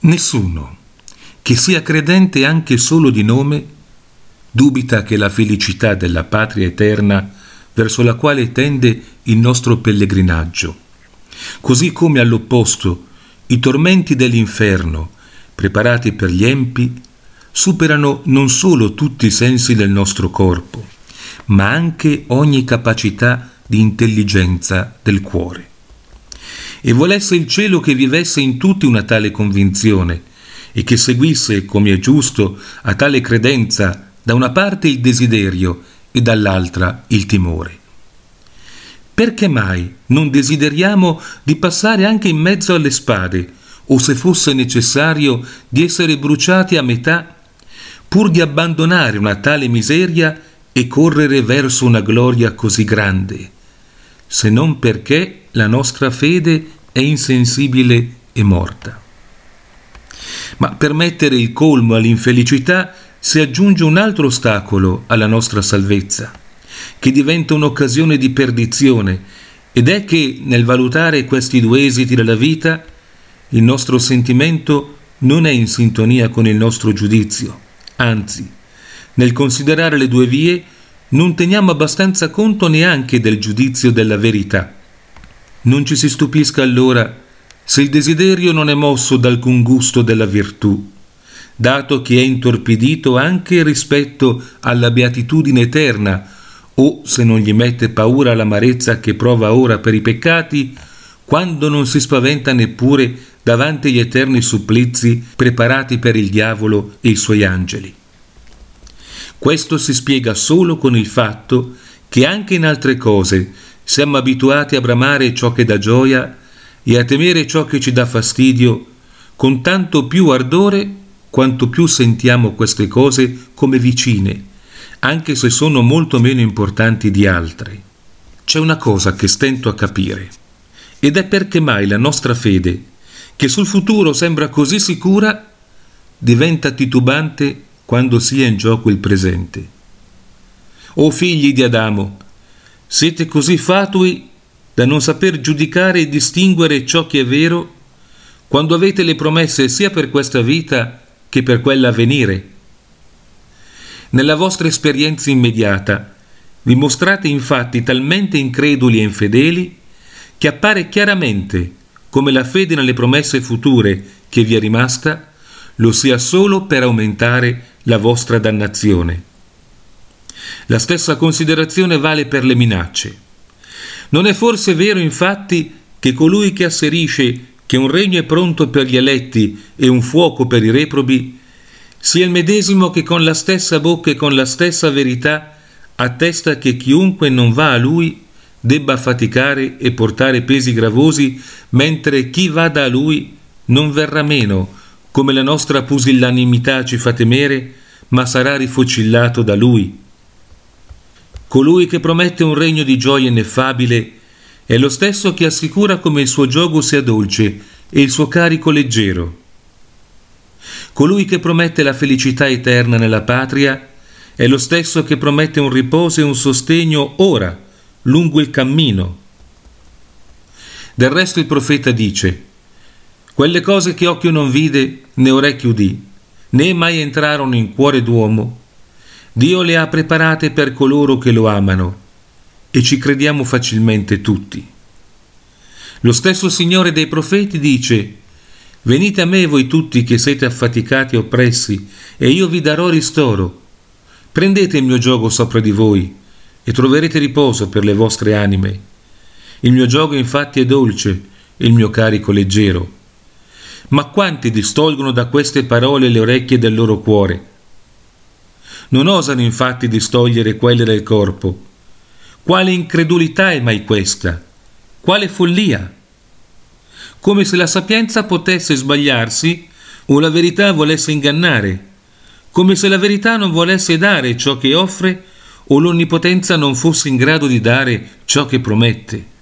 Nessuno, che sia credente anche solo di nome, dubita che la felicità della patria eterna verso la quale tende il nostro pellegrinaggio, così come all'opposto i tormenti dell'inferno, preparati per gli empi, superano non solo tutti i sensi del nostro corpo, ma anche ogni capacità di intelligenza del cuore. E volesse il cielo che vivesse in tutti una tale convinzione e che seguisse, come è giusto, a tale credenza da una parte il desiderio e dall'altra il timore. Perché mai non desideriamo di passare anche in mezzo alle spade, o se fosse necessario di essere bruciati a metà, pur di abbandonare una tale miseria e correre verso una gloria così grande, se non perché la nostra fede è insensibile e morta. Ma per mettere il colmo all'infelicità si aggiunge un altro ostacolo alla nostra salvezza, che diventa un'occasione di perdizione, ed è che nel valutare questi due esiti della vita, il nostro sentimento non è in sintonia con il nostro giudizio, anzi, nel considerare le due vie non teniamo abbastanza conto neanche del giudizio della verità. Non ci si stupisca allora se il desiderio non è mosso da alcun gusto della virtù, dato che è intorpidito anche rispetto alla beatitudine eterna, o se non gli mette paura l'amarezza che prova ora per i peccati, quando non si spaventa neppure davanti agli eterni supplizi preparati per il diavolo e i suoi angeli. Questo si spiega solo con il fatto che anche in altre cose siamo abituati a bramare ciò che dà gioia e a temere ciò che ci dà fastidio con tanto più ardore quanto più sentiamo queste cose come vicine anche se sono molto meno importanti di altre. C'è una cosa che stento a capire, ed è perché mai la nostra fede, che sul futuro sembra così sicura, diventa titubante quando sia in gioco il presente. O figli di Adamo, siete così fatui da non saper giudicare e distinguere ciò che è vero quando avete le promesse sia per questa vita che per quella a venire? Nella vostra esperienza immediata vi mostrate infatti talmente increduli e infedeli che appare chiaramente come la fede nelle promesse future che vi è rimasta lo sia solo per aumentare la vostra dannazione. La stessa considerazione vale per le minacce. Non è forse vero infatti che colui che asserisce che un regno è pronto per gli eletti e un fuoco per i reprobi sia il medesimo che con la stessa bocca e con la stessa verità attesta che chiunque non va a lui debba faticare e portare pesi gravosi, mentre chi vada a lui non verrà meno, come la nostra pusillanimità ci fa temere, ma sarà rifocillato da lui. Colui che promette un regno di gioia ineffabile è lo stesso che assicura come il suo gioco sia dolce e il suo carico leggero. Colui che promette la felicità eterna nella patria è lo stesso che promette un riposo e un sostegno ora, lungo il cammino. Del resto il profeta dice, quelle cose che occhio non vide né orecchio udì, né mai entrarono in cuore d'uomo, Dio le ha preparate per coloro che lo amano e ci crediamo facilmente tutti. Lo stesso Signore dei profeti dice, Venite a me voi tutti che siete affaticati e oppressi, e io vi darò ristoro. Prendete il mio gioco sopra di voi, e troverete riposo per le vostre anime. Il mio gioco infatti è dolce, e il mio carico leggero. Ma quanti distolgono da queste parole le orecchie del loro cuore? Non osano infatti distogliere quelle del corpo. Quale incredulità è mai questa? Quale follia? come se la sapienza potesse sbagliarsi o la verità volesse ingannare, come se la verità non volesse dare ciò che offre o l'onnipotenza non fosse in grado di dare ciò che promette.